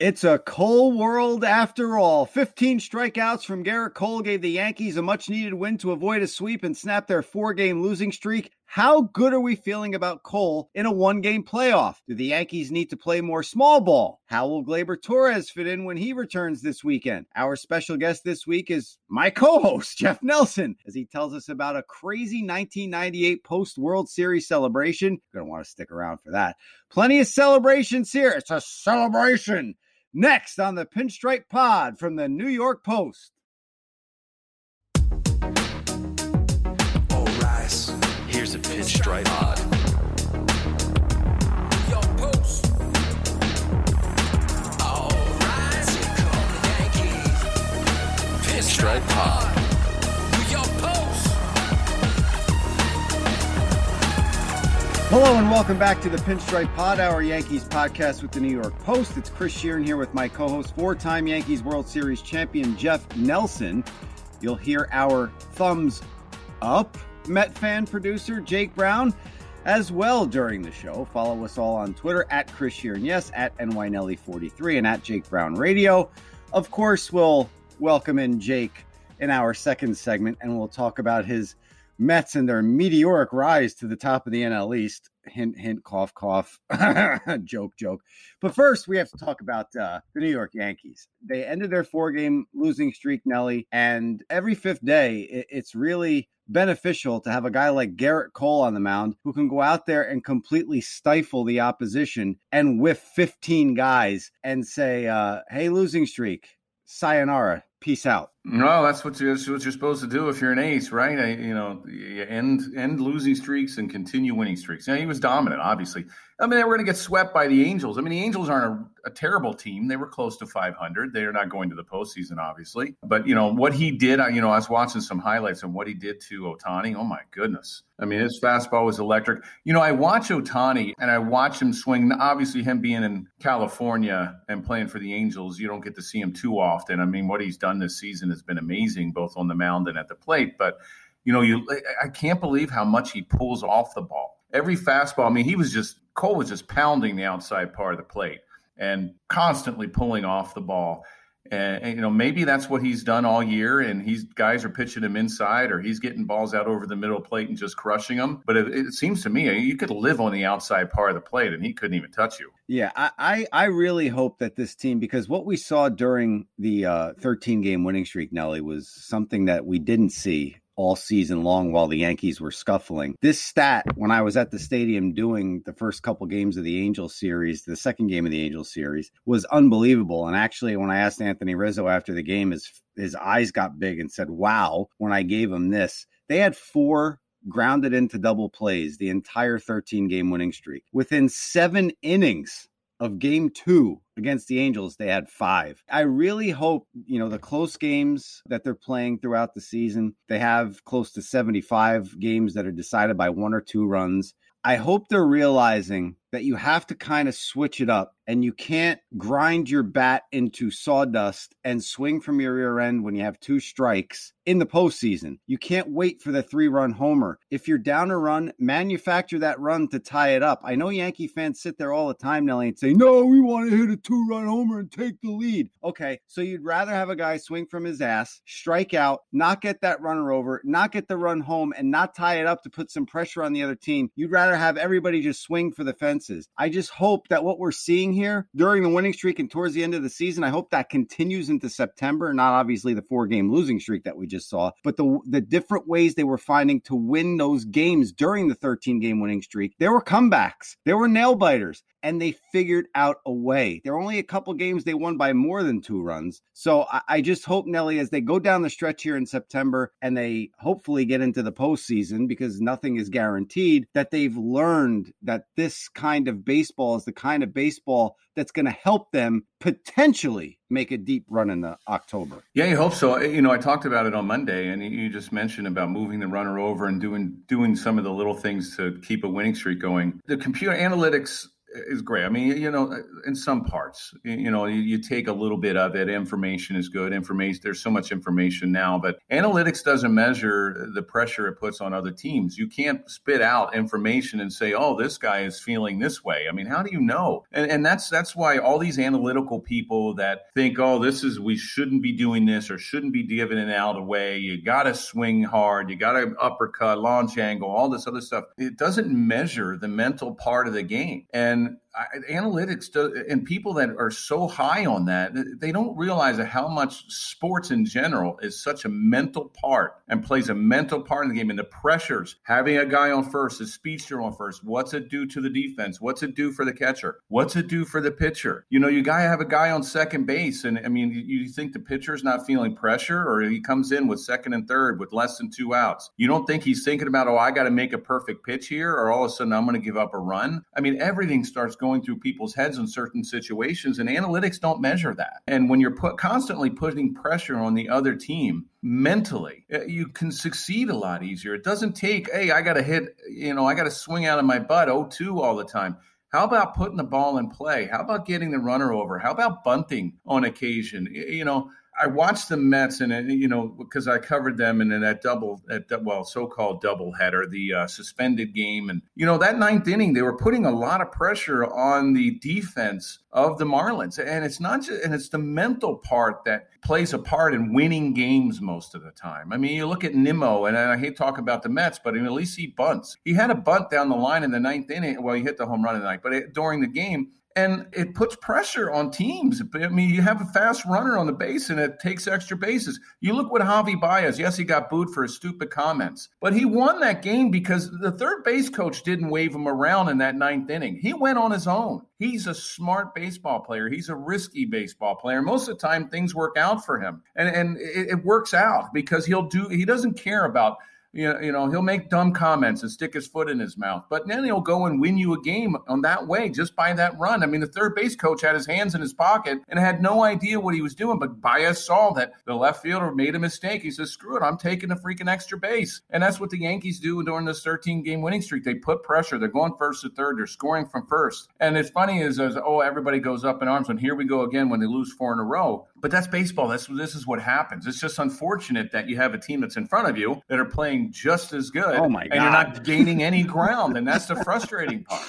It's a Cole world after all. 15 strikeouts from Gerrit Cole gave the Yankees a much needed win to avoid a sweep and snap their four game losing streak. How good are we feeling about Cole in a one game playoff? Do the Yankees need to play more small ball? How will Gleyber Torres fit in when he returns this weekend? Our special guest this week is my co host, Jeff Nelson, as he tells us about a crazy 1998 post World Series celebration. You're going to want to stick around for that. Plenty of celebrations here. It's a celebration. Next on the Pinstripe Pod from the New York Post. All rise. Here's a Pinstripe Pod. Yo, post. All rise. Here come the Yankees. Pinstripe Pod. Hello and welcome back to the Pinstripe Pod, our Yankees podcast with the New York Post. It's Chris Shearn here with my co-host, four-time Yankees World Series champion Jeff Nelson. You'll hear our thumbs up Met fan producer Jake Brown as well during the show. Follow us all on Twitter at Chris Shearn, yes, at NYNelly43 and at Jake Brown Radio. Of course, we'll welcome in Jake in our second segment and we'll talk about his Mets and their meteoric rise to the top of the NL East. Hint, hint, cough, cough. joke, joke. But first, we have to talk about uh, the New York Yankees. They ended their four game losing streak, Nelly, and every fifth day, it, it's really beneficial to have a guy like Gerrit Cole on the mound who can go out there and completely stifle the opposition and whiff 15 guys and say, uh, hey, losing streak, sayonara, peace out. No, that's what, you, that's what you're supposed to do if you're an ace, right? You know, end end losing streaks and continue winning streaks. Now he was dominant, obviously. I mean, they were going to get swept by the Angels. I mean, the Angels aren't a, a, terrible team. They were close to 500. They are not going to the postseason, obviously. But you know what he did. You know, I was watching some highlights on what he did to Ohtani. Oh my goodness! I mean, his fastball was electric. You know, I watch Ohtani and I watch him swing. Obviously, him being in California and playing for the Angels, you don't get to see him too often. I mean, what he's done this season has been amazing, both on the mound and at the plate. But you know, you I can't believe how much he pulls off the ball. Every fastball. I mean, he was just Cole was just pounding the outside part of the plate and constantly pulling off the ball. And, you know maybe that's what he's done all year, and he's guys are pitching him inside, or he's getting balls out over the middle plate and just crushing them. But it, it seems to me you could live on the outside part of the plate, and he couldn't even touch you. Yeah, I I, I really hope that this team, because what we saw during the uh, 13 game winning streak, Nelly, was something that we didn't see all season long while the Yankees were scuffling. This stat, when I was at the stadium doing the first couple games of the Angels series, the second game of the Angels series, was unbelievable. And actually, when I asked Anthony Rizzo after the game, his his eyes got big and said, "Wow!" When I gave him this, they had four grounded into double plays the entire 13 game winning streak within seven innings of game two against the Angels, they had five. I really hope, you know, the close games that they're playing throughout the season, they have close to 75 games that are decided by one or two runs. I hope they're realizing that you have to kind of switch it up and you can't grind your bat into sawdust and swing from your rear end when you have two strikes in the postseason. You can't wait for the three run homer. If you're down a run, manufacture that run to tie it up. I know Yankee fans sit there all the time, Nelly, and say, No, we want to hit a two run homer and take the lead. Okay, so you'd rather have a guy swing from his ass, strike out, not get that runner over, not get the run home, and not tie it up to put some pressure on the other team. You'd rather have everybody just swing for the fences. I just hope that what we're seeing here during the winning streak and towards the end of the season, I hope that continues into September. Not obviously the four game losing streak that we just saw, but the the different ways they were finding to win those games during the 13 game winning streak. There were comebacks, there were nail biters and they figured out a way. There are only a couple games they won by more than two runs. So I, I, just hope, Nelly, as they go down the stretch here in September and they hopefully get into the postseason because nothing is guaranteed, that they've learned that this kind of baseball is the kind of baseball that's going to help them potentially make a deep run in the October. Yeah, you hope so. You know, I talked about it on Monday, and you just mentioned about moving the runner over and doing doing some of the little things to keep a winning streak going. The computer analytics is great. I mean, you know, uh, in some parts, you know, you, you, take a little bit of it. Information is good. Information. There's so much information now, but analytics doesn't measure the pressure it puts on other teams. You can't spit out information and say, "Oh, this guy is feeling this way." I mean, how do you know? And, and that's that's why all these analytical people that think, "Oh, this is we shouldn't be doing this or shouldn't be giving it out away." You got to swing hard. You got to uppercut, launch angle, all this other stuff. It doesn't measure the mental part of the game, and analytics do, and people that are so high on that they don't realize how much sports in general is such a mental part and plays a mental part in the game. And the pressures having a guy on first a speedster on first what's it do to the defense? What's it do for the catcher? What's it do for the pitcher? You know you gotta have a guy on second base. And i mean you think the pitcher's not feeling pressure or he comes in with second and third with less than two outs. You don't think he's thinking about oh i gotta make a perfect pitch here or all of a sudden i'm gonna give up a run? I mean everything starts going going through people's heads in certain situations, and analytics don't measure that. And when you're put constantly putting pressure on the other team mentally, eh, you can succeed a lot easier. It doesn't take, hey, I got to hit, you know, I got to swing out of my butt 0-2 all the time. How about putting the ball in play? How about getting the runner over? How about bunting on occasion? You know, I watched the Mets, and you know, because I covered them and in that double, that well, so-called double header, the uh, suspended game, and you know that ninth inning, they were putting a lot of pressure on the defense of the Marlins, and it's not just, and it's the mental part that plays a part in winning games most of the time. I mean, you look at Nimmo, and I hate talking about the Mets, but I mean, at least he bunts. He had a bunt down the line in the ninth inning. Well, he hit the home run in the ninth, but it, during the game, and it puts pressure on teams. I mean, you have a fast runner on the base and it takes extra bases. You look what Javi Baez, yes, he got booed for his stupid comments, but he won that game because the third base coach didn't wave him around in that ninth inning. He went on his own. He's a smart baseball player. He's a risky baseball player. Most of the time, things work out for him, and and it, it works out because he'll do. He doesn't care about you know, you know, he'll make dumb comments and stick his foot in his mouth, but then he'll go and win you a game on that way just by that run. I mean, the third base coach had his hands in his pocket and had no idea what he was doing, but Baez saw that the left fielder made a mistake. He says, "Screw it, I'm taking a freaking extra base," and that's what the Yankees do during this 13 game winning streak. They put pressure. They're going first to third. They're scoring from first, and it's funny is as oh everybody goes up in arms, and here we go again when they lose four in a row. But that's baseball. That's this is what happens. It's just unfortunate that you have a team that's in front of you that are playing just as good. Oh my god! And you're not gaining any ground, and that's the frustrating part.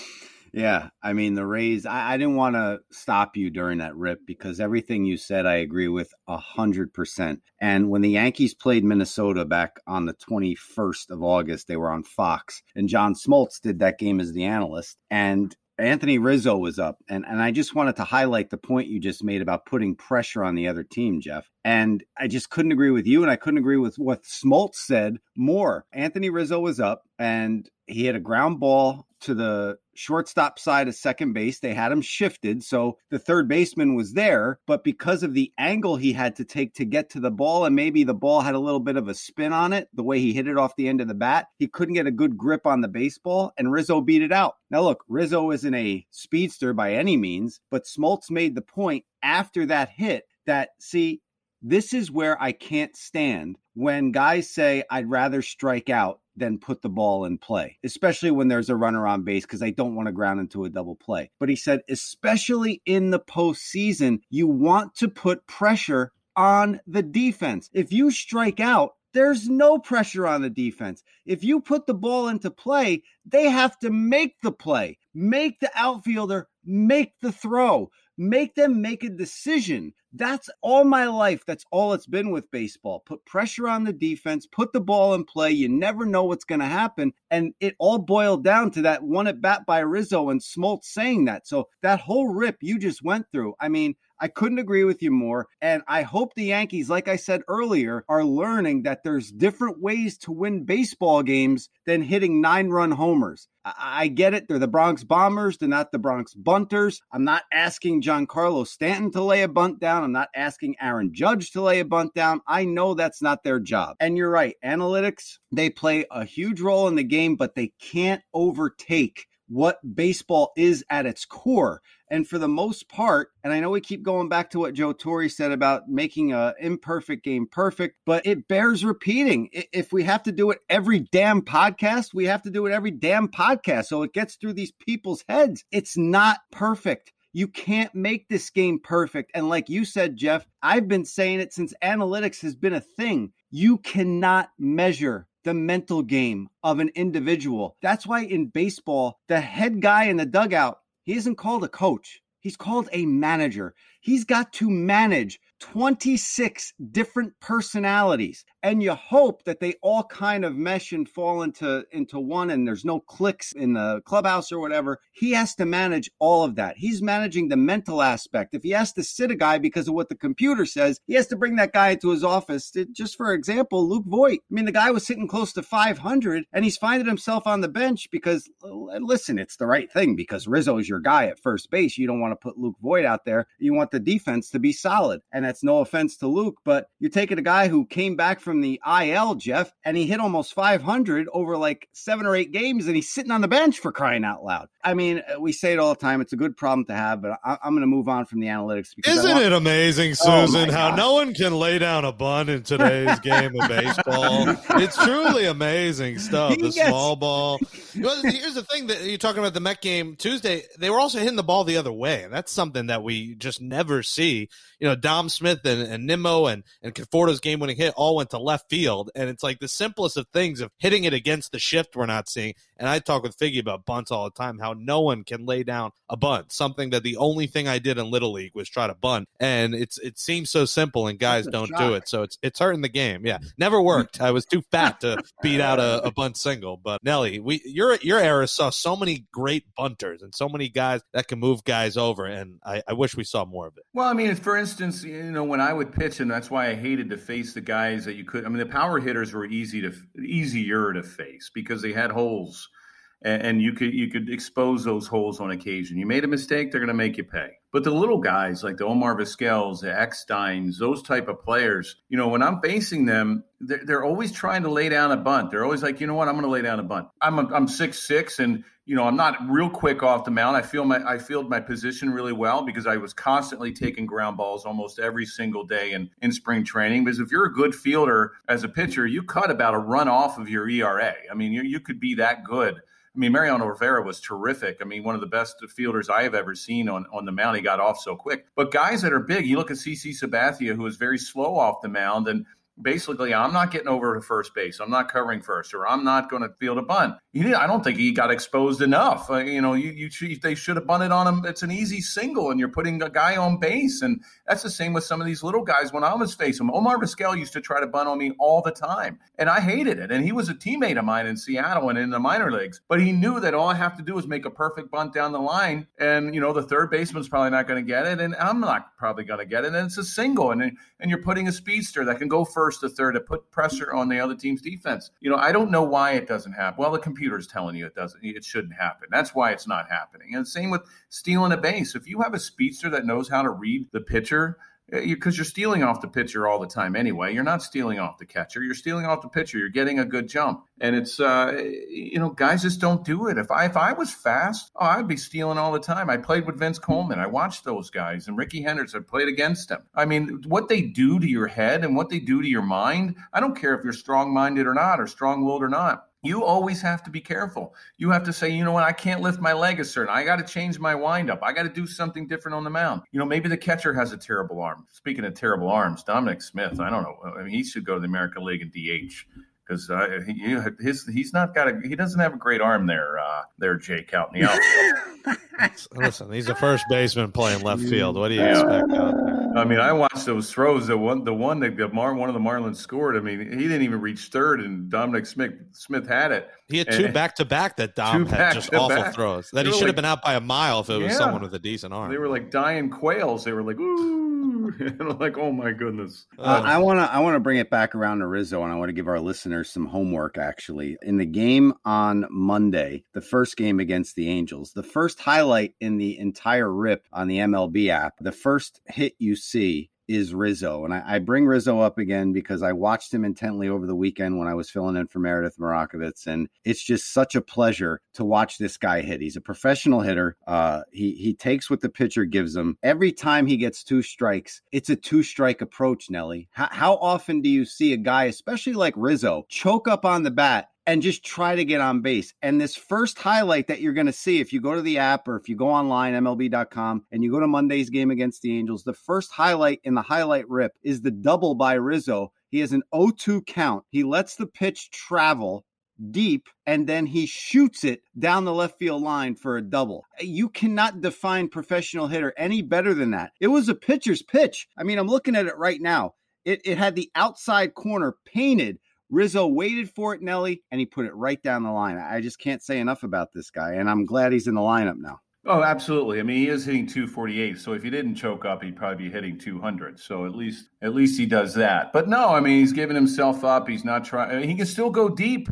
Yeah, I mean the Rays. I, I didn't want to stop you during that rip because everything you said I agree with a hundred percent. And when the Yankees played Minnesota back on the twenty first of August, they were on Fox, and John Smoltz did that game as the analyst. And Anthony Rizzo was up, and, and I just wanted to highlight the point you just made about putting pressure on the other team, Jeff. And I just couldn't agree with you, and I couldn't agree with what Smoltz said more. Anthony Rizzo was up, and he had a ground ball to the shortstop side of second base. They had him shifted, so the third baseman was there, but because of the angle he had to take to get to the ball, and maybe the ball had a little bit of a spin on it, the way he hit it off the end of the bat, he couldn't get a good grip on the baseball, and Rizzo beat it out. Now, look, Rizzo isn't a speedster by any means, but Smoltz made the point after that hit that, see, this is where I can't stand when guys say, I'd rather strike out than put the ball in play, especially when there's a runner on base because I don't want to ground into a double play. But he said, especially in the postseason, you want to put pressure on the defense. If you strike out, there's no pressure on the defense. If you put the ball into play, they have to make the play, make the outfielder make the throw, make them make a decision. That's all my life. That's all it's been with baseball. Put pressure on the defense, put the ball in play. You never know what's going to happen. And it all boiled down to that one at bat by Rizzo and Smoltz saying that. So that whole rip you just went through, I mean, I couldn't agree with you more. And I hope the Yankees, like I said earlier, are learning that there's different ways to win baseball games than hitting nine run homers. I, get it. They're the Bronx Bombers. They're not the Bronx Bunters. I'm not asking Giancarlo Stanton to lay a bunt down. I'm not asking Aaron Judge to lay a bunt down. I know that's not their job. And you're right. Analytics, they play a huge role in the game, but they can't overtake what baseball is at its core. And for the most part, and I know we keep going back to what Joe Torre said about making a imperfect game perfect, but it bears repeating. If we have to do it every damn podcast, we have to do it every damn podcast. So it gets through these people's heads. It's not perfect. You can't make this game perfect. And like you said, Jeff, I've been saying it since analytics has been a thing. You cannot measure the mental game of an individual. That's why in baseball, the head guy in the dugout, he isn't called a coach. He's called a manager. He's got to manage 26 different personalities and you hope that they all kind of mesh and fall into into one and there's no clicks in the clubhouse or whatever he has to manage all of that. He's managing the mental aspect. If he has to sit a guy because of what the computer says he has to bring that guy into his office. Just for example luke voit i mean the guy was sitting close to 500 and he's finding himself on the bench because listen it's the right thing because rizzo is your guy at first base. You don't want to put luke voit out there. You want the defense to be solid. And that's no offense to luke but you're taking a guy who came back from from the IL, Jeff, and he hit almost 500 over like seven or eight games, and he's sitting on the bench for crying out loud. I mean, we say it all the time. It's a good problem to have, but I, am going to move on from the analytics. Because Isn't want- it amazing, oh Susan, oh how no one can lay down a bun in today's game of baseball? It's truly amazing stuff. The yes. small ball. Well, here's the thing that you're talking about the Met game Tuesday. They were also hitting the ball the other way, and that's something that we just never see. You know, Dom Smith and, and Nimmo and and Conforto's game-winning hit all went to left field, and it's like the simplest of things of hitting it against the shift we're not seeing. And I talk with Figgy about bunts all the time, how no one can lay down a bunt. Something that the only thing I did in Little League was try to bunt, and it's it seems so simple, and guys don't shock. do it. So it's it's hurting the game. Yeah, never worked. I was too fat to beat out a, a bunt single. But Nelly, we your your era saw so many great bunters and so many guys that can move guys over, and I, I wish we saw more of it. Well, I mean, for instance, you know, when I would pitch, and that's why I hated to face the guys that you could. I mean, the power hitters were easy to easier to face because they had holes and, and you could you could expose those holes on occasion. You made a mistake, they're going to make you pay. But the little guys like the Omar Vizquels, the Ecksteins, those type of players, you know, when I'm facing them, they're, they're always trying to lay down a bunt. They're always like, you know what, I'm going to lay down a bunt. I'm a, I'm six six, and you know, I'm not real quick off the mound. I feel my I feel my position really well because I was constantly taking ground balls almost every single day in, in spring training. Because if you're a good fielder as a pitcher, you cut about a run off of your ERA. I mean, you, you could be that good I mean, Mariano Rivera was terrific. I mean, one of the best fielders I have ever seen on, on the mound. He got off so quick. But guys that are big, you look at CC Sabathia, who is very slow off the mound, and basically, I'm not getting over to first base. I'm not covering first, or I'm not going to field a bunt. He, I don't think he got exposed enough. Uh, you know, you, you they should have bunted on him. It's an easy single, and you're putting a guy on base, and that's the same with some of these little guys. When I was facing him, Omar Vizquel used to try to bunt on me all the time, and I hated it. And he was a teammate of mine in Seattle and in the minor leagues, but he knew that all I have to do is make a perfect bunt down the line, and you know the third baseman's probably not going to get it, and I'm not probably going to get it, and it's a single, and and you're putting a speedster that can go first to third to put pressure on the other team's defense. You know, I don't know why it doesn't happen. Well, the computer's telling you it doesn't. It shouldn't happen. That's why it's not happening. And same with stealing a base. If you have a speedster that knows how to read the pitcher, because you're stealing off the pitcher all the time anyway. You're not stealing off the catcher. You're stealing off the pitcher. You're getting a good jump, and it's uh, you know guys just don't do it. If I if I was fast, oh, I'd be stealing all the time. I played with Vince Coleman. I watched those guys and Ricky Henderson. Played against them. I mean, what they do to your head and what they do to your mind. I don't care if you're strong minded or not, or strong willed or not you always have to be careful. You have to say, you know what, I can't lift my leg a certain. I got to change my windup. I got to do something different on the mound. You know, maybe the catcher has a terrible arm. Speaking of terrible arms, Dominic Smith, I don't know. I mean, he should go to the American League and DH because uh, he, his he's not got a he doesn't have a great arm there uh, there Jake out in the outfield. Listen, he's a first baseman playing left field. What do you yeah. expect out there? I mean, I watched those throws. The one, the one that the Mar, one of the Marlins scored. I mean, he didn't even reach third, and Dominic Smith Smith had it. He had two back to back that Dom had just awful back. throws. That they he should like, have been out by a mile if it was yeah. someone with a decent arm. They were like dying quails. They were like, ooh, and like, oh my goodness. Uh, I want to I want to bring it back around to Rizzo, and I want to give our listeners some homework. Actually, in the game on Monday, the first game against the Angels, the first highlight in the entire rip on the MLB app, the first hit you see is Rizzo. And I, I, bring Rizzo up again because I watched him intently over the weekend when I was filling in for Meredith Marakovits. And it's just such a pleasure to watch this guy hit. He's a professional hitter. Uh, he, he takes what the pitcher gives him. Every time he gets two strikes, it's a two strike approach, Nelly. H- how often do you see a guy, especially like Rizzo, choke up on the bat and just try to get on base. And this first highlight that you're going to see, if you go to the app or if you go online, MLB.com, and you go to Monday's game against the Angels, the first highlight in the highlight rip is the double by Rizzo. He has an 0 2 count. He lets the pitch travel deep and then he shoots it down the left field line for a double. You cannot define professional hitter any better than that. It was a pitcher's pitch. I mean, I'm looking at it right now. It, it had the outside corner painted Rizzo waited for it, Nelly, and he put it right down the line. I just can't say enough about this guy, and I'm glad he's in the lineup now. Oh, absolutely. I mean, he is hitting 248. So if he didn't choke up, he'd probably be hitting 200. So at least at least he does that. But no, I mean, he's giving himself up. He's not trying. He can still go deep.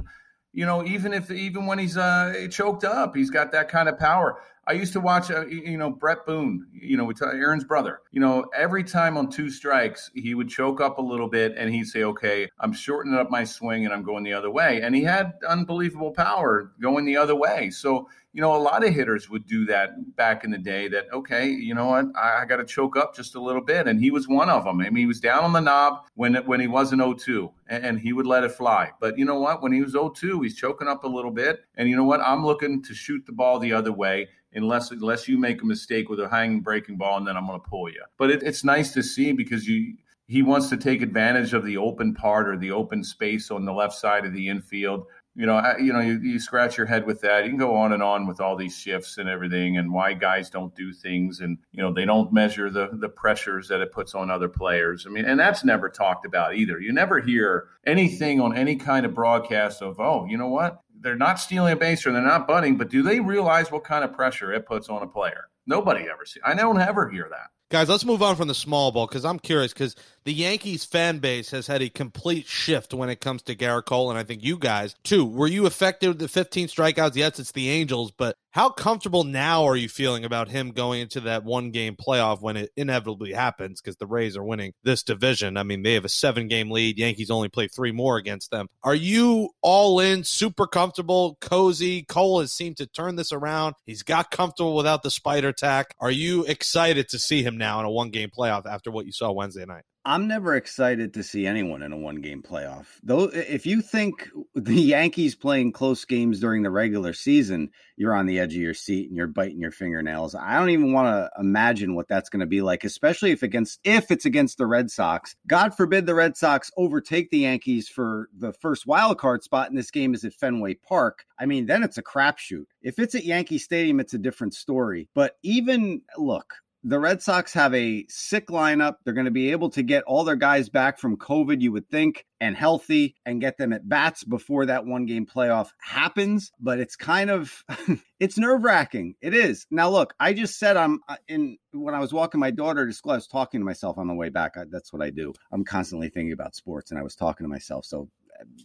You know, even if even when he's uh, choked up, he's got that kind of power. I used to watch, uh, you know, Bret Boone, you know, Aaron's brother. You know, every time on two strikes, he would choke up a little bit and he'd say, okay, I'm shortening up my swing and I'm going the other way. And he had unbelievable power going the other way. So, you know, a lot of hitters would do that back in the day that, okay, you know what, I, I got to choke up just a little bit. And he was one of them. I mean, he was down on the knob when, when he was an 0 2 and, and he would let it fly. But you know what, when he was 0 2, he's choking up a little bit. And you know what, I'm looking to shoot the ball the other way unless unless you make a mistake with a hanging breaking ball, and then I'm going to pull you. But it, it's nice to see because you he wants to take advantage of the open part or the open space on the left side of the infield. You know, you know, you, you scratch your head with that. You can go on and on with all these shifts and everything, and why guys don't do things, and you know, they don't measure the the pressures that it puts on other players. I mean, and that's never talked about either. You never hear anything on any kind of broadcast of, oh, you know what, they're not stealing a base or they're not bunting, but do they realize what kind of pressure it puts on a player? Nobody ever see. I don't ever hear that. Guys, let's move on from the small ball because I'm curious because the Yankees fan base has had a complete shift when it comes to Gerrit Cole, and I think you guys too. Were you affected with the 15 strikeouts? Yes, it's the Angels, but how comfortable now are you feeling about him going into that one game playoff when it inevitably happens because the Rays are winning this division? I mean, they have a seven game lead. Yankees only play three more against them. Are you all in, super comfortable, cozy? Cole has seemed to turn this around. He's got comfortable without the spider tack. Are you excited to see him now in a one game playoff after what you saw Wednesday night? I'm never excited to see anyone in a one game playoff. Though if you think the Yankees playing close games during the regular season, you're on the edge of your seat and you're biting your fingernails. I don't even want to imagine what that's going to be like, especially if against if it's against the Red Sox. God forbid the Red Sox overtake the Yankees for the first wild card spot in this game is at Fenway Park. I mean, then it's a crapshoot. If it's at Yankee Stadium, it's a different story. But even look, the Red Sox have a sick lineup. They're going to be able to get all their guys back from COVID, you would think, and healthy and get them at bats before that one game playoff happens. But it's kind of, it's nerve wracking. It is. Now, look, I just said I'm uh, in, when I was walking my daughter to school, I was talking to myself on the way back. I, that's what I do. I'm constantly thinking about sports and I was talking to myself. So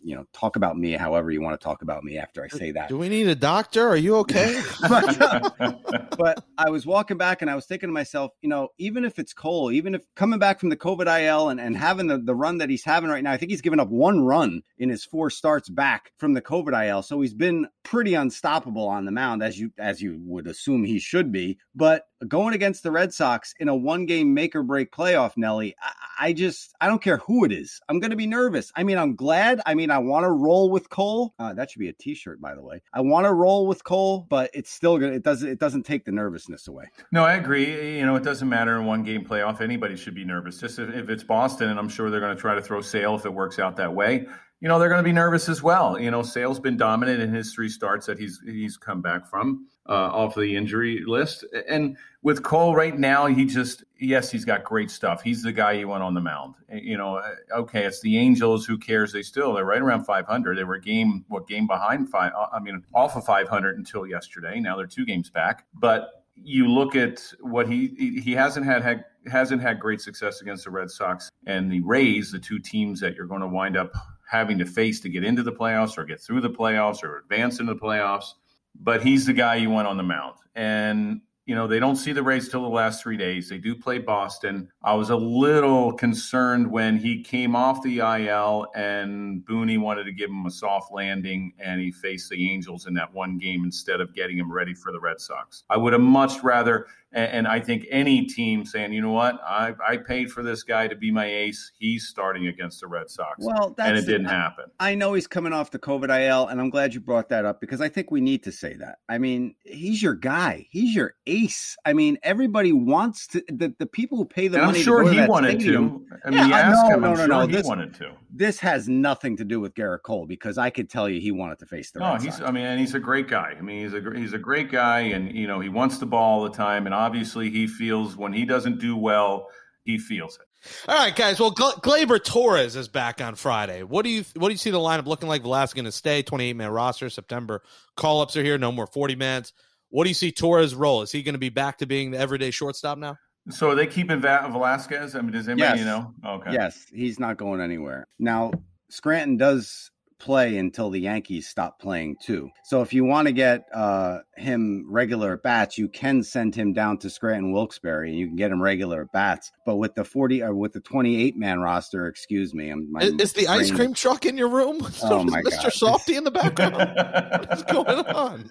you know, talk about me however you want to talk about me after I say that. Do we need a doctor? Are you okay? but, uh, but, I was walking back and I was thinking to myself, you know, even if it's Cole, even if coming back from the COVID IL and, and having the, the run that he's having right now, I think he's given up one run in his four starts back from the COVID IL. So he's been pretty unstoppable on the mound, as you as you would assume he should be. But going against the Red Sox in a one game make or break playoff, Nelly, I, I just I don't care who it is. I'm gonna be nervous. I mean, I'm glad I mean, I want to roll with Cole. Uh, that should be a T-shirt, by the way. I want to roll with Cole, but it's still gonna. It doesn't. It doesn't take the nervousness away. No, I agree. You know, it doesn't matter in one game playoff. Anybody should be nervous. Just if, if it's Boston, and I'm sure they're going to try to throw Sale if it works out that way you know they're going to be nervous as well. You know, Sale's been dominant in his three starts that he's he's come back from uh, off the injury list, and with Cole right now, he just yes, he's got great stuff. He's the guy you want on the mound. You know, uh, okay, it's the Angels. Who cares? They still they're right around 500. They were game what game behind five? Uh, I mean, off of 500 until yesterday. Now they're two games back, but you look at what he he hasn't had, had hasn't had great success against the Red Sox and the Rays, the two teams that you're going to wind up having to face to get into the playoffs or get through the playoffs or advance into the playoffs. But he's the guy you want on the mound. And you know, they don't see the Rays till the last three days. They do play Boston. I was a little concerned when he came off the IL and Booney wanted to give him a soft landing and he faced the Angels in that one game instead of getting him ready for the Red Sox. I would have much rather and, I think any team saying, you know what, I, I paid for this guy to be my ace. He's starting against the Red Sox. Well, and it didn't happen. I know he's coming off the COVID IL, and I'm glad you brought that up because I think we need to say that. I mean, he's your guy. He's your ace. I mean, everybody wants to. The, the people who pay the and money. I'm sure to he wanted stadium, to. I mean, yeah, you no, him. No, no, no, no. He this, wanted to. This has nothing to do with Gerrit Cole because I could tell you he wanted to face the. No, Red he's. Sox. I mean, and he's a great guy. I mean, he's a he's a great guy, and you know, he wants the ball all the time, and obviously, he feels when he doesn't do well, he feels it. All right, guys. Well, Gleyber Torres is back on Friday. What do you what do you see the lineup looking like? Velazquez going to stay, twenty eight man roster. September call ups are here, no more forty mans. What do you see Torres' role? Is he going to be back to being the everyday shortstop now? So are they keeping Velazquez? I mean, does anybody yes. know? Okay. Yes, he's not going anywhere. Now, Scranton does play until the Yankees stop playing too. So if you want to get uh, him regular at bats, you can send him down to Scranton Wilkes-Barre and you can get him regular at bats. But with the forty or uh, with the twenty-eight man roster, excuse me, I'm, my, is, the ice cream truck in your room? Oh my Mr. God. Softy in the background. What's going on?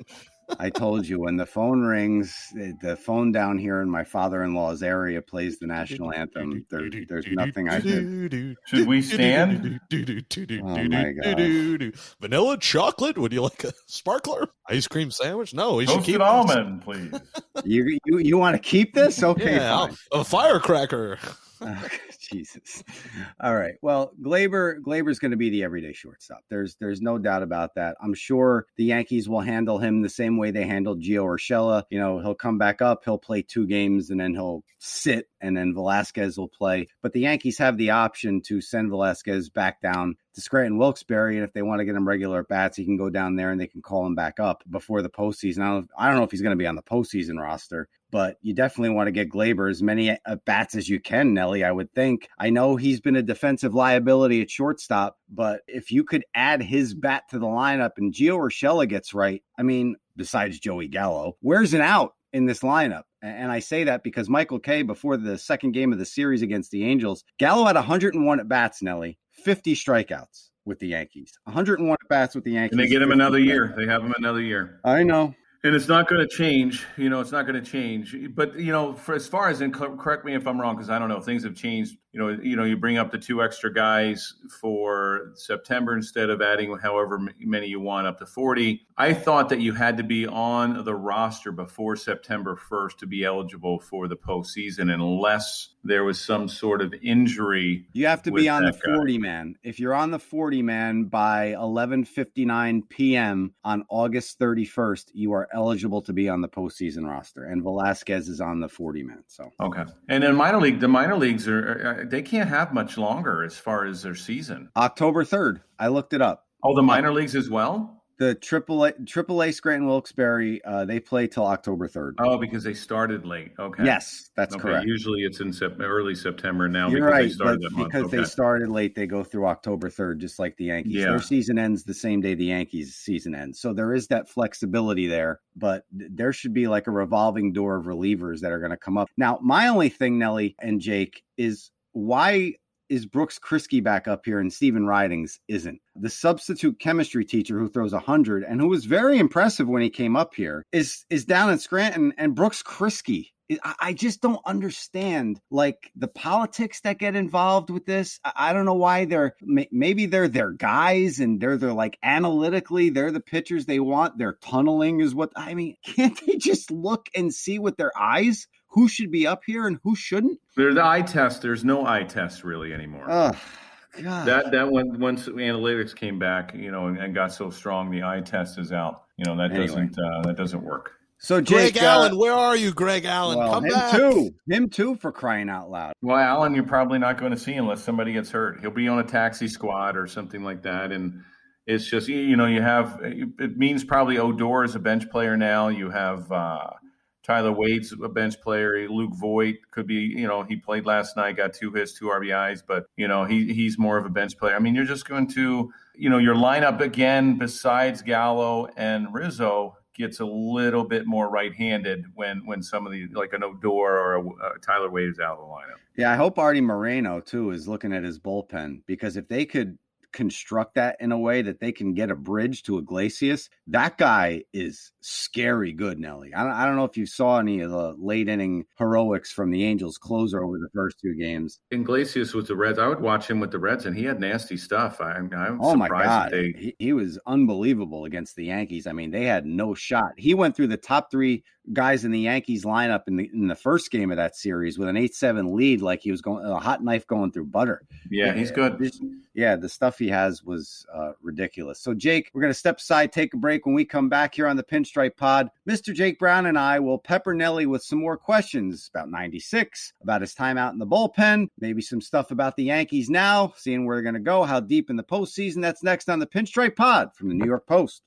I told you when the phone rings, the phone down here in my father-in-law's area plays the national anthem. There, there's nothing I should. Should we stand? Oh my god! Vanilla chocolate? Would you like a sparkler? Ice cream sandwich? No, we should keep almond, please. You you you want to keep this? Okay, yeah, a firecracker. Oh, Jesus. All right. Well, Gleyber Gleyber's going to be the everyday shortstop. There's there's no doubt about that. I'm sure the Yankees will handle him the same way they handled Gio Urshela. You know, he'll come back up, he'll play two games, and then he'll sit, and then Velazquez will play. But the Yankees have the option to send Velazquez back down to Scranton Wilkes-Barre, and if they want to get him regular bats, he can go down there and they can call him back up before the postseason. I don't, I don't know if he's going to be on the postseason roster, but you definitely want to get Gleyber as many bats as you can, Nelly. I would think. I know he's been a defensive liability at shortstop, but if you could add his bat to the lineup and Gio Urshela gets right, I mean, besides Joey Gallo, where's an out in this lineup? And I say that because Michael Kay, before the second game of the series against the Angels, Gallo had 101 at bats, Nelly, 50 strikeouts with the Yankees, 101 at bats with the Yankees. And they get him another year. They have him another year. I know and it's not going to change you know it's not going to change but you know for as far as and correct me if i'm wrong because i don't know things have changed you know you know you bring up the two extra guys for september instead of adding however many you want up to 40 i thought that you had to be on the roster before september 1st to be eligible for the postseason unless there was some sort of injury you have to be on the 40 guy. man if you're on the 40 man by 11:59 p.m. on august 31st you are eligible to be on the postseason roster, and Velazquez is on the 40 man. So okay, and then minor league, the minor leagues are they can't have much longer as far as their season. October 3rd, I looked it up. Oh, the minor leagues as well the triple A, triple A Scranton Wilkes-Barre, uh, they play till October 3rd. Oh, because they started late. Okay. Yes, that's okay. correct. Usually it's in sep- early September now You're because right, they started that month. Because okay. they started late, they go through October 3rd, just like the Yankees. Yeah. Their season ends the same day the Yankees season ends. So there is that flexibility there, but there should be like a revolving door of relievers that are going to come up. Now, my only thing, Nelly and Jake, is why is Brooks Kriske back up here and Stephen Ridings isn't. The substitute chemistry teacher who throws 100 and who was very impressive when he came up here is is down in Scranton and Brooks Kriske I just don't understand like the politics that get involved with this. I don't know why they're maybe they're their guys and they're they're like analytically they're the pitchers they want. They're tunneling is what I mean. Can't they just look and see with their eyes who should be up here and who shouldn't? There's the eye test. There's no eye test really anymore. Oh, God. That that when once analytics came back, you know, and, and, got so strong, the eye test is out. You know that anyway. doesn't uh, that doesn't work. So Jake, Greg uh, Allen, where are you, Greg Allen? Well, Come him back. too. Him too for crying out loud. Well, Allen, you're probably not going to see unless somebody gets hurt. He'll be on a taxi squad or something like that, and it's just you know you have it means probably Odor is a bench player now. You have uh, Tyler Wade's a bench player. Luke Voit could be, you know, he played last night, got two hits, two RBIs, but you know, he he's more of a bench player. I mean, you're just going to, you know, your lineup again, besides Gallo and Rizzo, gets a little bit more right-handed when when some of the like an Odor or a, a Tyler Wade is out of the lineup. Yeah, I hope Arte Moreno too is looking at his bullpen because if they could construct that in a way that they can get a bridge to Iglesias, that guy is scary good, Nelly. I don't, I don't know if you saw any of the late inning heroics from the Angels closer over the first two games. Iglesias with the Reds, I would watch him with the Reds, and he had nasty stuff. I, I'm oh my god, they... he, he was unbelievable against the Yankees. I mean, they had no shot. He went through the top three guys in the Yankees lineup in the in the first game of that series with an eight seven lead, like he was going a hot knife going through butter. Yeah, he's good. Yeah, the stuff he has was uh, ridiculous. So, Jake, we're going to step aside, take a break. When we come back here on the Pinstripe Pod, Mr. Jake Brown and I will pepper Nelly with some more questions about 96, about his time out in the bullpen, maybe some stuff about the Yankees now, seeing where they're going to go, how deep in the postseason. That's next on the Pinstripe Pod from the New York Post.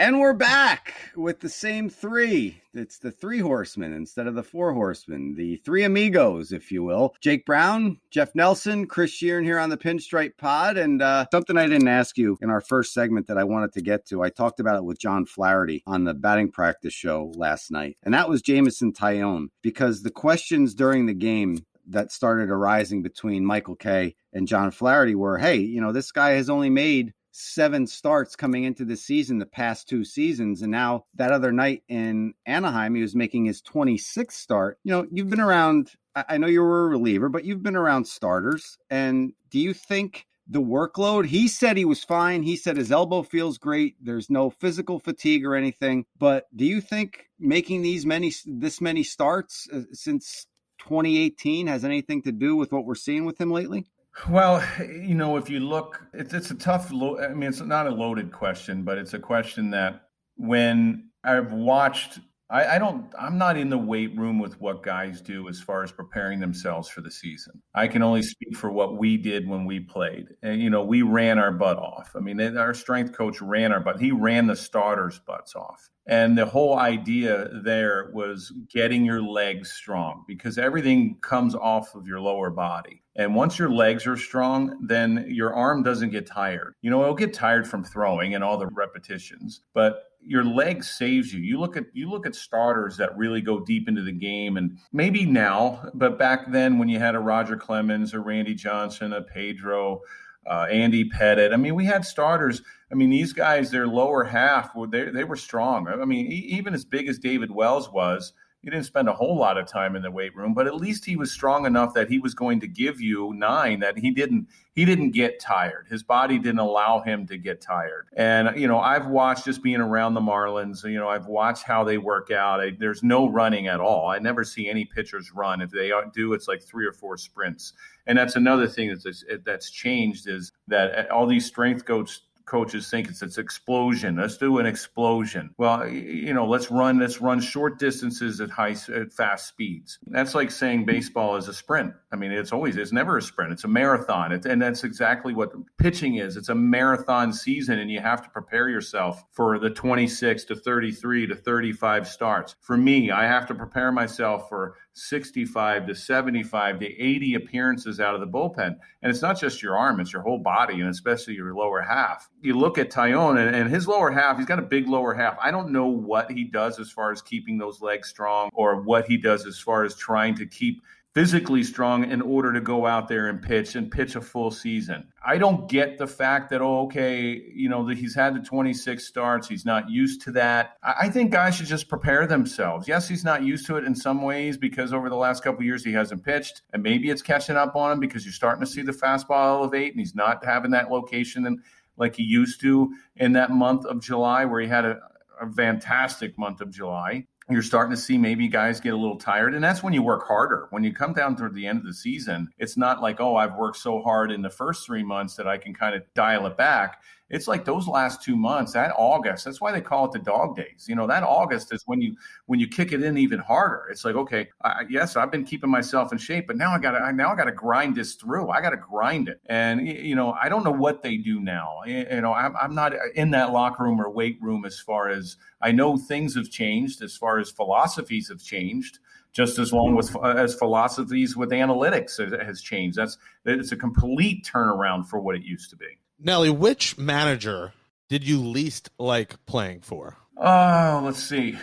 And we're back with the same three. It's the three horsemen instead of the four horsemen, the three amigos, if you will. Jake Brown, Jeff Nelson, Chris Shearn here on the Pinstripe Pod. And uh, something I didn't ask you in our first segment that I wanted to get to. I talked about it with John Flaherty on the batting practice show last night. And that was Jameson Taillon, because the questions during the game that started arising between Michael Kay and John Flaherty were, hey, you know, this guy has only made seven starts coming into the season the past two seasons and now that other night in anaheim he was making his 26th start. You know you've been around i know you were a reliever but you've been around starters and do you think the workload he said he was fine he said his elbow feels great there's no physical fatigue or anything but do you think making these many this many starts uh, since 2018 has anything to do with what we're seeing with him lately well, you know, if you look, it's it's a tough. Lo- I mean, it's not a loaded question, but it's a question that when I've watched, I, I don't, I'm not in the weight room with what guys do as far as preparing themselves for the season. I can only speak for what we did when we played, and you know, we ran our butt off. I mean, our strength coach ran our butt. He ran the starters' butts off. And the whole idea there was getting your legs strong because everything comes off of your lower body. And once your legs are strong, then your arm doesn't get tired. You know, it'll get tired from throwing and all the repetitions, but your leg saves you. You look at you look at starters that really go deep into the game and maybe now, but back then when you had a Roger Clemens or Randy Johnson, a Pedro, uh, Andy Pettitte. I mean, we had starters. I mean, these guys, their lower half, they, they were strong. I mean, even as big as David Wells was, he didn't spend a whole lot of time in the weight room, but at least he was strong enough that he was going to give you nine. That he didn't he didn't get tired. His body didn't allow him to get tired. And you know, I've watched just being around the Marlins. You know, I've watched how they work out. I, there's no running at all. I never see any pitchers run. If they do, it's like three or four sprints. And that's another thing that's that's changed is that all these strength coaches coaches think it's it's explosion. Let's do an explosion. Well, you know, let's run let's run short distances at high at fast speeds. That's like saying baseball is a sprint. I mean, it's always it's never a sprint. It's a marathon. It, and that's exactly what pitching is. It's a marathon season, and you have to prepare yourself for the 26 to 33 to 35 starts. For me, I have to prepare myself for 65 to 75 to 80 appearances out of the bullpen. And it's not just your arm, it's your whole body, and especially your lower half. You look at Taillon and, and his lower half, he's got a big lower half. I don't know what he does as far as keeping those legs strong or what he does as far as trying to keep physically strong in order to go out there and pitch and pitch a full season. I don't get the fact that, oh, okay, you know, that he's had the 26 starts. He's not used to that. I think guys should just prepare themselves. Yes, he's not used to it in some ways because over the last couple years he hasn't pitched. And maybe it's catching up on him because you're starting to see the fastball elevate and he's not having that location and like he used to in that month of July where he had a, a fantastic month of July. You're starting to see maybe guys get a little tired and that's when you work harder. When you come down toward the end of the season it's not like oh i've worked so hard in the first three months that i can kind of dial it back it's like those last two months that august that's why they call it the dog days. You know that august is when you when you kick it in even harder. It's like okay I, yes i've been keeping myself in shape but now i gotta now i gotta grind this through. I gotta grind it. And you know i don't know what they do now. You know i'm, I'm not in that locker room or weight room as far as i know things have changed as far as philosophies have changed just as long with as philosophies with analytics has changed. That's it's a complete turnaround for what it used to be. Nelly, which manager did you least like playing for? Oh, let's see.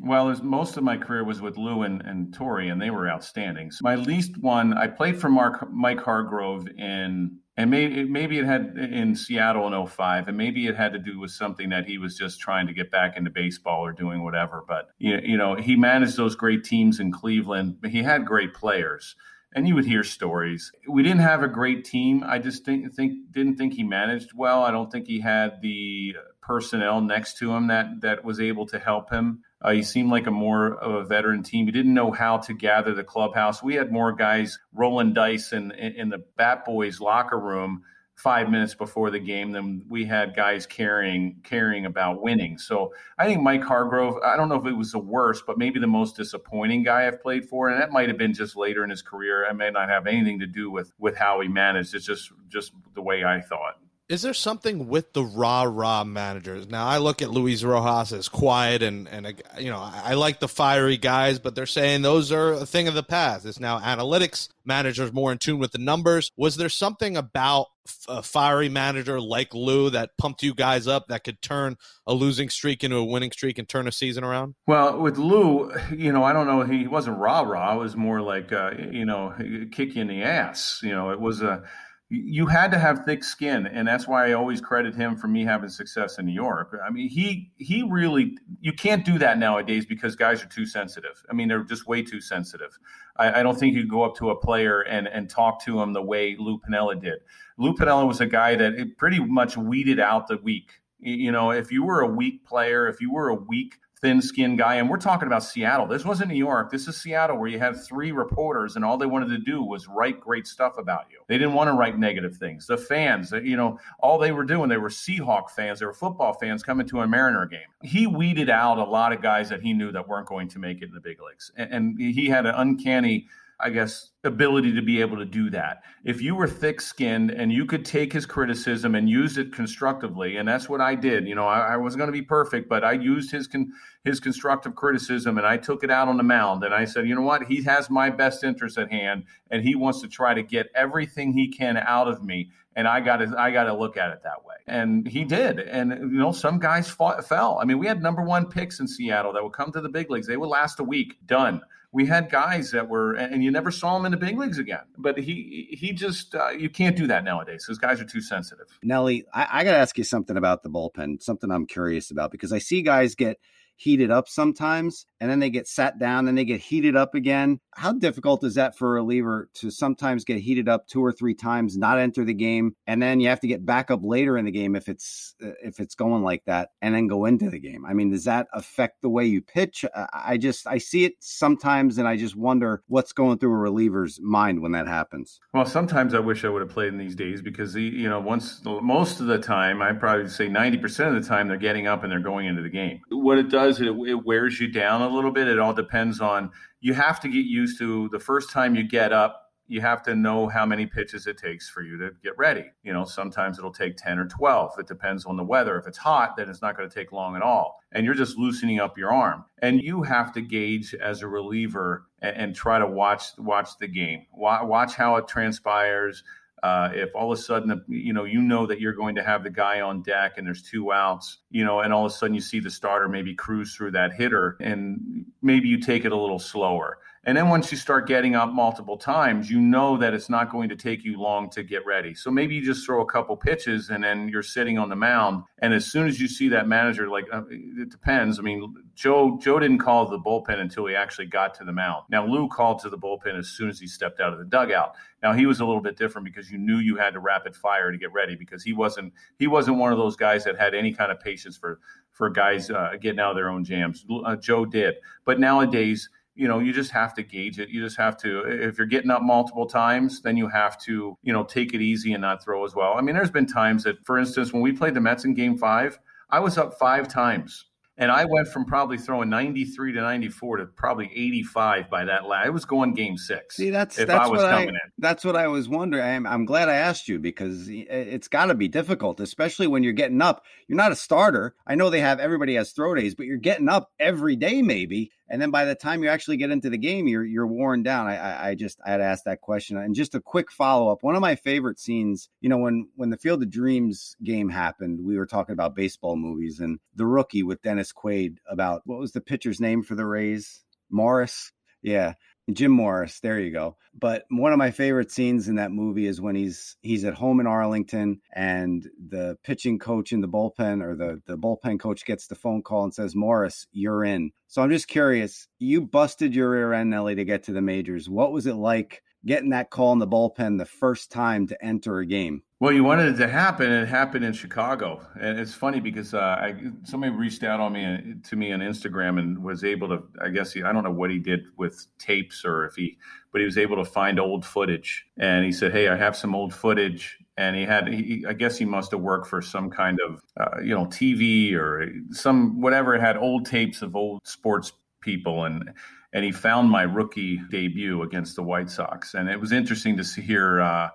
Well, most of my career was with Lou and, and Torre, and they were outstanding. So my least one, I played for Mark Mike Hargrove in, and maybe maybe it had in Seattle in 05, and maybe it had to do with something that he was just trying to get back into baseball or doing whatever. But you, you know, he managed those great teams in Cleveland. He had great players and you would hear stories. We didn't have a great team. I just think, think didn't think he managed well. I don't think he had the personnel next to him that that was able to help him. Uh, he seemed like a more of a veteran team. He didn't know how to gather the clubhouse. We had more guys rolling dice in in, in the Bat Boys locker room five minutes before the game than we had guys caring caring about winning. So I think Mike Hargrove, I don't know if it was the worst, but maybe the most disappointing guy I've played for. And that might have been just later in his career. I may not have anything to do with with how he managed. It's just just the way I thought is there something with the rah rah managers? Now I look at Luis Rojas as quiet and and you know I like the fiery guys, but they're saying those are a thing of the past. It's now analytics managers more in tune with the numbers. Was there something about a fiery manager like Lou that pumped you guys up that could turn a losing streak into a winning streak and turn a season around? Well, with Lou, you know, I don't know. He wasn't rah rah. It was more like, uh, you know, kick you in the ass. You know, it was a you had to have thick skin and that's why i always credit him for me having success in new york. I mean he he really you can't do that nowadays because guys are too sensitive. I mean they're just way too sensitive. I, I don't think you go up to a player and and talk to him the way lou Piniella did. Lou Piniella was a guy that pretty much weeded out the weak. You know if you were a weak player if you were a weak thin skinned guy. And we're talking about Seattle. This wasn't New York. This is Seattle, where you have three reporters, and all they wanted to do was write great stuff about you. They didn't want to write negative things. The fans, uh, you know, all they were doing, they were Seahawk fans, they were football fans coming to a Mariner game. He weeded out a lot of guys that he knew that weren't going to make it in the big leagues. And, and he had an uncanny I guess, ability to be able to do that. If you were thick skinned and you could take his criticism and use it constructively, and that's what I did. You know, I, I wasn't going to be perfect, but I used his con, his constructive criticism and I took it out on the mound. And I said, you know what? He has my best interest at hand, and he wants to try to get everything he can out of me. And I got to I got to look at it that way. And he did. And you know, some guys fought, fell. I mean, we had number one picks in Seattle that would come to the big leagues. They would last a week, done we had guys that were, and you never saw them in the big leagues again. But he he just uh, you can't do that nowadays. Those guys are too sensitive. Nelly, I, I got to ask you something about the bullpen. Something I'm curious about because I see guys get heated up sometimes and then they get sat down and they get heated up again. How difficult is that for a reliever to sometimes get heated up two or three times, not enter the game, and then you have to get back up later in the game if it's uh, if it's going like that, and then go into the game? I mean, does that affect the way you pitch? I just I see it sometimes, and I just wonder what's going through a reliever's mind when that happens. Well, sometimes I wish I would have played in these days because you know once most of the time, I probably say ninety percent of the time they're getting up and they're going into the game. What it does, it, it wears you down a little bit. It all depends on you have to get used to the first time you get up you have to know how many pitches it takes for you to get ready. You know, sometimes it'll take 10 or 12. It depends on the weather. If it's hot, then it's not going to take long at all. And you're just loosening up your arm. And you have to gauge as a reliever and, and try to watch watch the game. Watch, watch how it transpires uh, if all of a sudden, you know, you know that you're going to have the guy on deck and there's two outs, you know, and all of a sudden you see the starter maybe cruise through that hitter and maybe you take it a little slower. And then once you start getting up multiple times, you know that it's not going to take you long to get ready. So maybe you just throw a couple pitches and then you're sitting on the mound. And as soon as you see that manager, like uh, it depends. I mean, Joe Joe didn't call the bullpen until he actually got to the mound. Now Lou called to the bullpen as soon as he stepped out of the dugout. Now he was a little bit different because you knew you had to rapid fire to get ready because he wasn't he wasn't one of those guys that had any kind of patience for for guys uh, getting out of their own jams. Uh, Joe did, but nowadays you know you just have to gauge it you just have to if you're getting up multiple times then you have to you know take it easy and not throw as well i mean there's been times that for instance when we played the mets in game five i was up five times and I went from probably throwing 93 to 94 to probably 85 by that last. I was going game six. See, that's if that's I was what coming I, in. That's what I was wondering. I'm, I'm glad I asked you because it's got to be difficult, especially when you're getting up. You're not a starter. I know they have everybody has throw days, but you're getting up every day, maybe and then by the time you actually get into the game, you're you're worn down. I I, I just I had to ask that question. And just a quick follow up. One of my favorite scenes, you know, when when the Field of Dreams game happened, we were talking about baseball movies and the rookie with Dennis Quaid about what was the pitcher's name for the Rays? Morris. Yeah. Jim Morris, there you go. But one of my favorite scenes in that movie is when he's he's at home in Arlington and the pitching coach in the bullpen or the the bullpen coach gets the phone call and says, "Morris, you're in." So I'm just curious, you busted your rear end, Nelly, to get to the majors. What was it like getting that call in the bullpen the first time to enter a game? Well, you wanted it to happen. and It happened in Chicago, and it's funny because uh, I, somebody reached out on me uh, to me on Instagram and was able to. I guess he, I don't know what he did with tapes or if he, but he was able to find old footage. And he said, "Hey, I have some old footage." And he had, he, I guess he must have worked for some kind of, uh, you know, TV or some whatever. Had old tapes of old sports people and and he found my rookie debut against the White Sox. And it was interesting to see hear uh,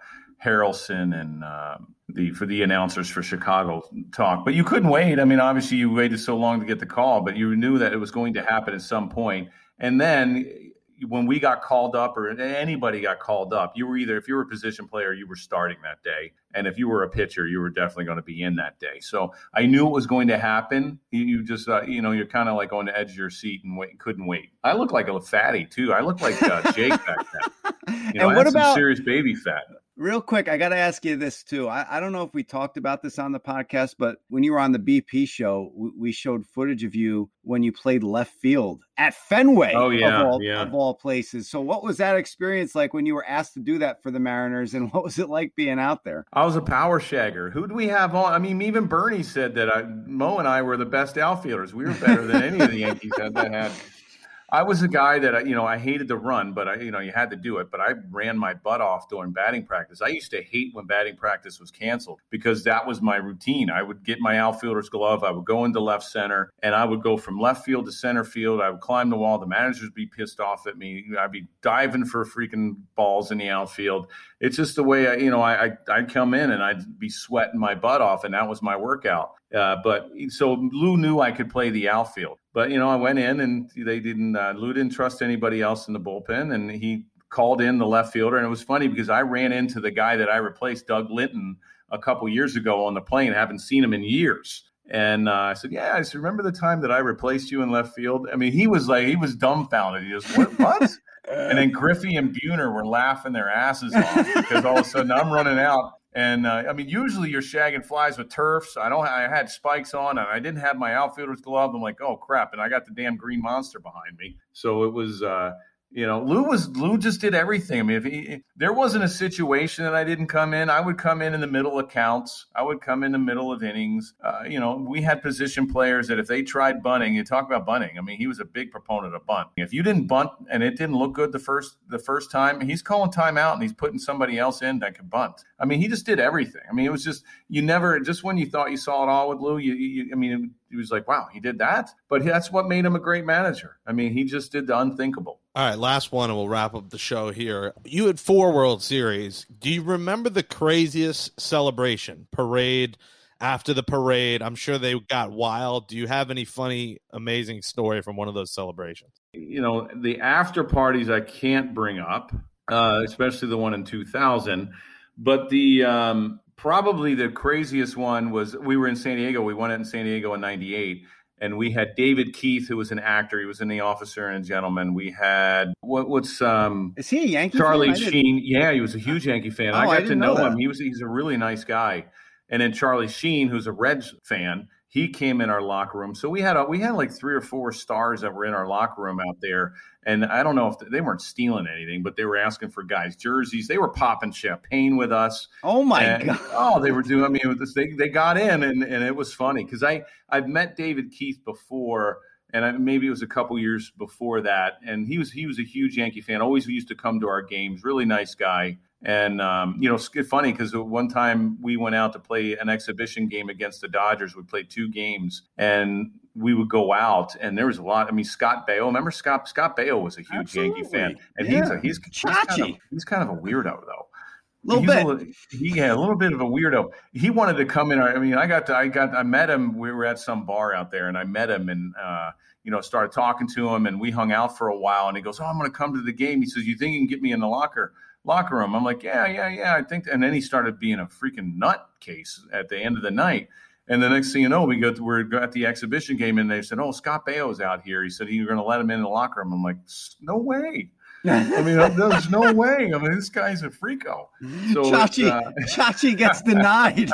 Harrelson and uh, the for the announcers for Chicago talk. But you couldn't wait. I mean, obviously you waited so long to get the call, but you knew that it was going to happen at some point. And then when we got called up or anybody got called up, you were either if you were a position player, you were starting that day, and if you were a pitcher, you were definitely going to be in that day. So I knew it was going to happen. You, just uh, you know you're kind of like on the edge of your seat and wait, couldn't wait. I look like a fatty too. I look like uh, Jake back then. You know, and what about serious baby fat? Real quick, I got to ask you this too. I, I, don't know if we talked about this on the podcast, but when you were on the BP show, we, we showed footage of you when you played left field at Fenway. Oh yeah, of all, yeah. of all places. So, what was that experience like when you were asked to do that for the Mariners, and what was it like being out there? I was a power shagger. Who do we have on? I mean, even Bernie said that I, Mo and I were the best outfielders. We were better than any of the Yankees had that had I was a guy that you know I hated to run, but I you know you had to do it. But I ran my butt off during batting practice. I used to hate when batting practice was canceled because that was my routine. I would get my outfielder's glove, I would go into left center, and I would go from left field to center field. I would climb the wall. The managers would be pissed off at me. I'd be diving for freaking balls in the outfield. It's just the way I you know I, I I'd come in and I'd be sweating my butt off, and that was my workout. Uh, but so Lou knew I could play the outfield. But you know, I went in and they didn't. Uh, Lou didn't trust anybody else in the bullpen, and he called in the left fielder. And it was funny because I ran into the guy that I replaced, Doug Linton, a couple years ago on the plane. I haven't seen him in years. And uh, I said, "Yeah, I said, remember the time that I replaced you in left field?" I mean, he was like, he was dumbfounded. He just, "What?" what? and then Griffey and Buhner were laughing their asses off because all of a sudden I'm running out and uh, I mean, usually you're shagging flies with turfs. I don't. I had spikes on, and I didn't have my outfielder's glove. I'm like, oh crap! And I got the damn green monster behind me. So it was. Uh, you know, Lou was Lou just did everything. I mean, if, he, if, there wasn't a situation that I didn't come in, I would come in in the middle of counts. I would come in the middle of innings. Uh, you know, we had position players that if they tried bunting, you talk about bunting. I mean, he was a big proponent of bunt. If you didn't bunt and it didn't look good the first the first time, he's calling timeout and he's putting somebody else in that could bunt. I mean, he just did everything. I mean, it was just you never just when you thought you saw it all with Lou, you, you I mean, he was like, wow, he did that. But that's what made him a great manager. I mean, he just did the unthinkable. All right, last one, and we'll wrap up the show here. You had four World Series. Do you remember the craziest celebration parade? After the parade, I'm sure they got wild. Do you have any funny, amazing story from one of those celebrations? You know, the after parties I can't bring up, uh, especially the one in 2000. But the um, probably the craziest one was we were in San Diego. We won it in San Diego in '98, and we had David Keith, who was an actor. He was in The Officer and a Gentleman. We had what, what's um is he a Yankee? Charlie Sheen. Yeah, he was a huge Yankee fan. Oh, I got I to know, know him. He was he's a really nice guy. And then Charlie Sheen, who's a Reds fan, he came in our locker room. So we had a, we had like three or four stars that were in our locker room out there. And I don't know if they weren't stealing anything, but they were asking for guys' jerseys. They were popping champagne with us. Oh my And- god! Oh, they were doing. I mean, with this, they they got in, and and it was funny because I I've met David Keith before, and I, maybe it was a couple years before that, and he was he was a huge Yankee fan. Always used to come to our games. Really nice guy. And um, you know, it's funny because one time we went out to play an exhibition game against the Dodgers. We played two games, and we would go out, and there was a lot. I mean, Scott Baio. Remember Scott? Scott Baio was a huge Yankee fan, Absolutely. and he's a, he's he's kind, of, he's kind of a weirdo though. little bit. A little, he had a little bit of a weirdo. He wanted to come in. I mean, I got, to, I got, I met him. We were at some bar out there, and I met him, and uh, you know, started talking to him, and we hung out for a while. And he goes, "Oh, I'm going to come to the game." He says, "You think you can get me in the locker locker room?" I'm like, "Yeah, yeah, yeah, I think." And then he started being a freaking nut case at the end of the night. And the next thing you know, we go to, we're at the exhibition game, and they said, "Oh, Scott Baio's out here." He said, "You're going to let him in the locker room." I'm like, "No way." I mean, there's no way. I mean, this guy's a freako. So Chachi, uh, Chachi gets denied.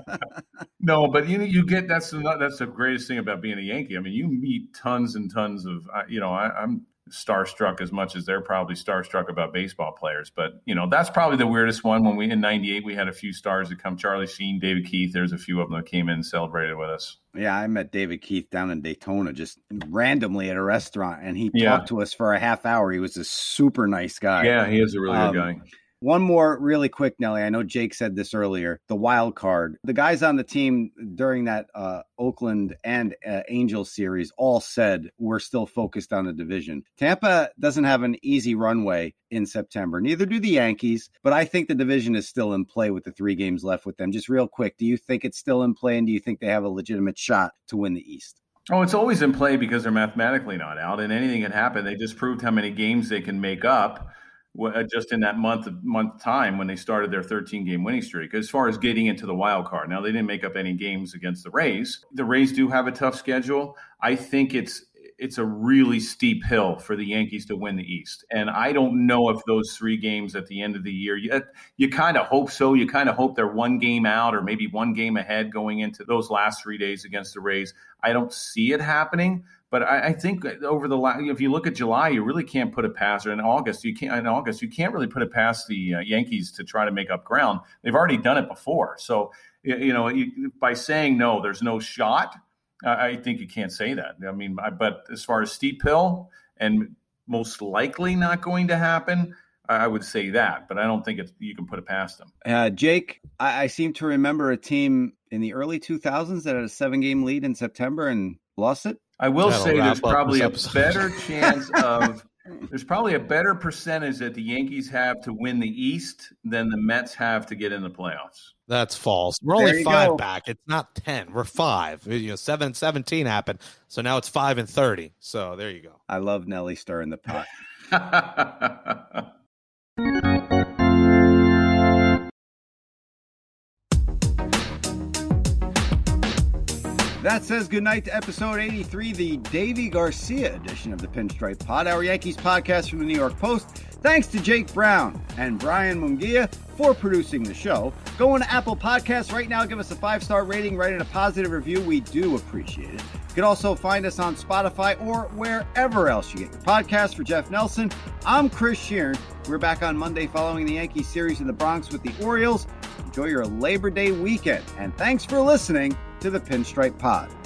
no, but you know, you get that's the that's the greatest thing about being a Yankee. I mean, you meet tons and tons of. You know, I, I'm starstruck as much as they're probably starstruck about baseball players. But you know, that's probably the weirdest one. When we in '98, we had a few stars that come: Charlie Sheen, David Keith. There's a few of them that came in and celebrated with us. Yeah, I met David Keith down in Daytona just randomly at a restaurant, and he yeah. talked to us for a half hour. He was a super nice guy. Yeah, he is a really um, good guy. One more really quick, Nelly. I know Jake said this earlier. The wild card. The guys on the team during that uh, Oakland and uh, Angels series all said we're still focused on the division. Tampa doesn't have an easy runway in September. Neither do the Yankees, but I think the division is still in play with the three games left with them. Just real quick, do you think it's still in play and do you think they have a legitimate shot to win the East? Oh, it's always in play because they're mathematically not out, and anything can happen. They just proved how many games they can make up Uh, just in that month month time when they started their 13 game winning streak as far as getting into the wild card. Now they didn't make up any games against the rays. The rays do have a tough schedule. I think it's it's a really steep hill for the yankees to win the east. And i don't know if those three games at the end of the year you, you kind of hope so. You kind of hope they're one game out or maybe one game ahead going into those last three days against the rays. I don't see it happening but I, I, think over the last, if you look at July, you really can't put it past, or in August, you can't. In August, you can't really put it past the uh, Yankees to try to make up ground. They've already done it before. So you know, you, by saying no, there's no shot. I think you can't say that. I mean, but as far as steep hill and most likely not going to happen, I would say that. But I don't think it's you can put it past them. Uh, Jake, I, I seem to remember a team in the early 2000s that had a seven game lead in September and lost it. I will That'll say there's probably a better chance of there's probably a better percentage that the Yankees have to win the East than the Mets have to get in the playoffs. That's false. We're only five go. back. It's not ten. We're five. You know, seven and seventeen happened. So now it's five and thirty. So there you go. I love Nelly stirring the pot. That says goodnight to episode 83, the Deivi Garcia edition of the Pinstripe Pod, our Yankees podcast from the New York Post. Thanks to Jake Brown and Brian Mungia for producing the show. Go on to Apple Podcasts right now, give us a five star rating, write in a positive review. We do appreciate it. You can also find us on Spotify or wherever else you get your podcast. For Jeff Nelson, I'm Chris Shearn. We're back on Monday following the Yankee series in the Bronx with the Orioles. Enjoy your Labor Day weekend, and thanks for listening to the Pinstripe Pod.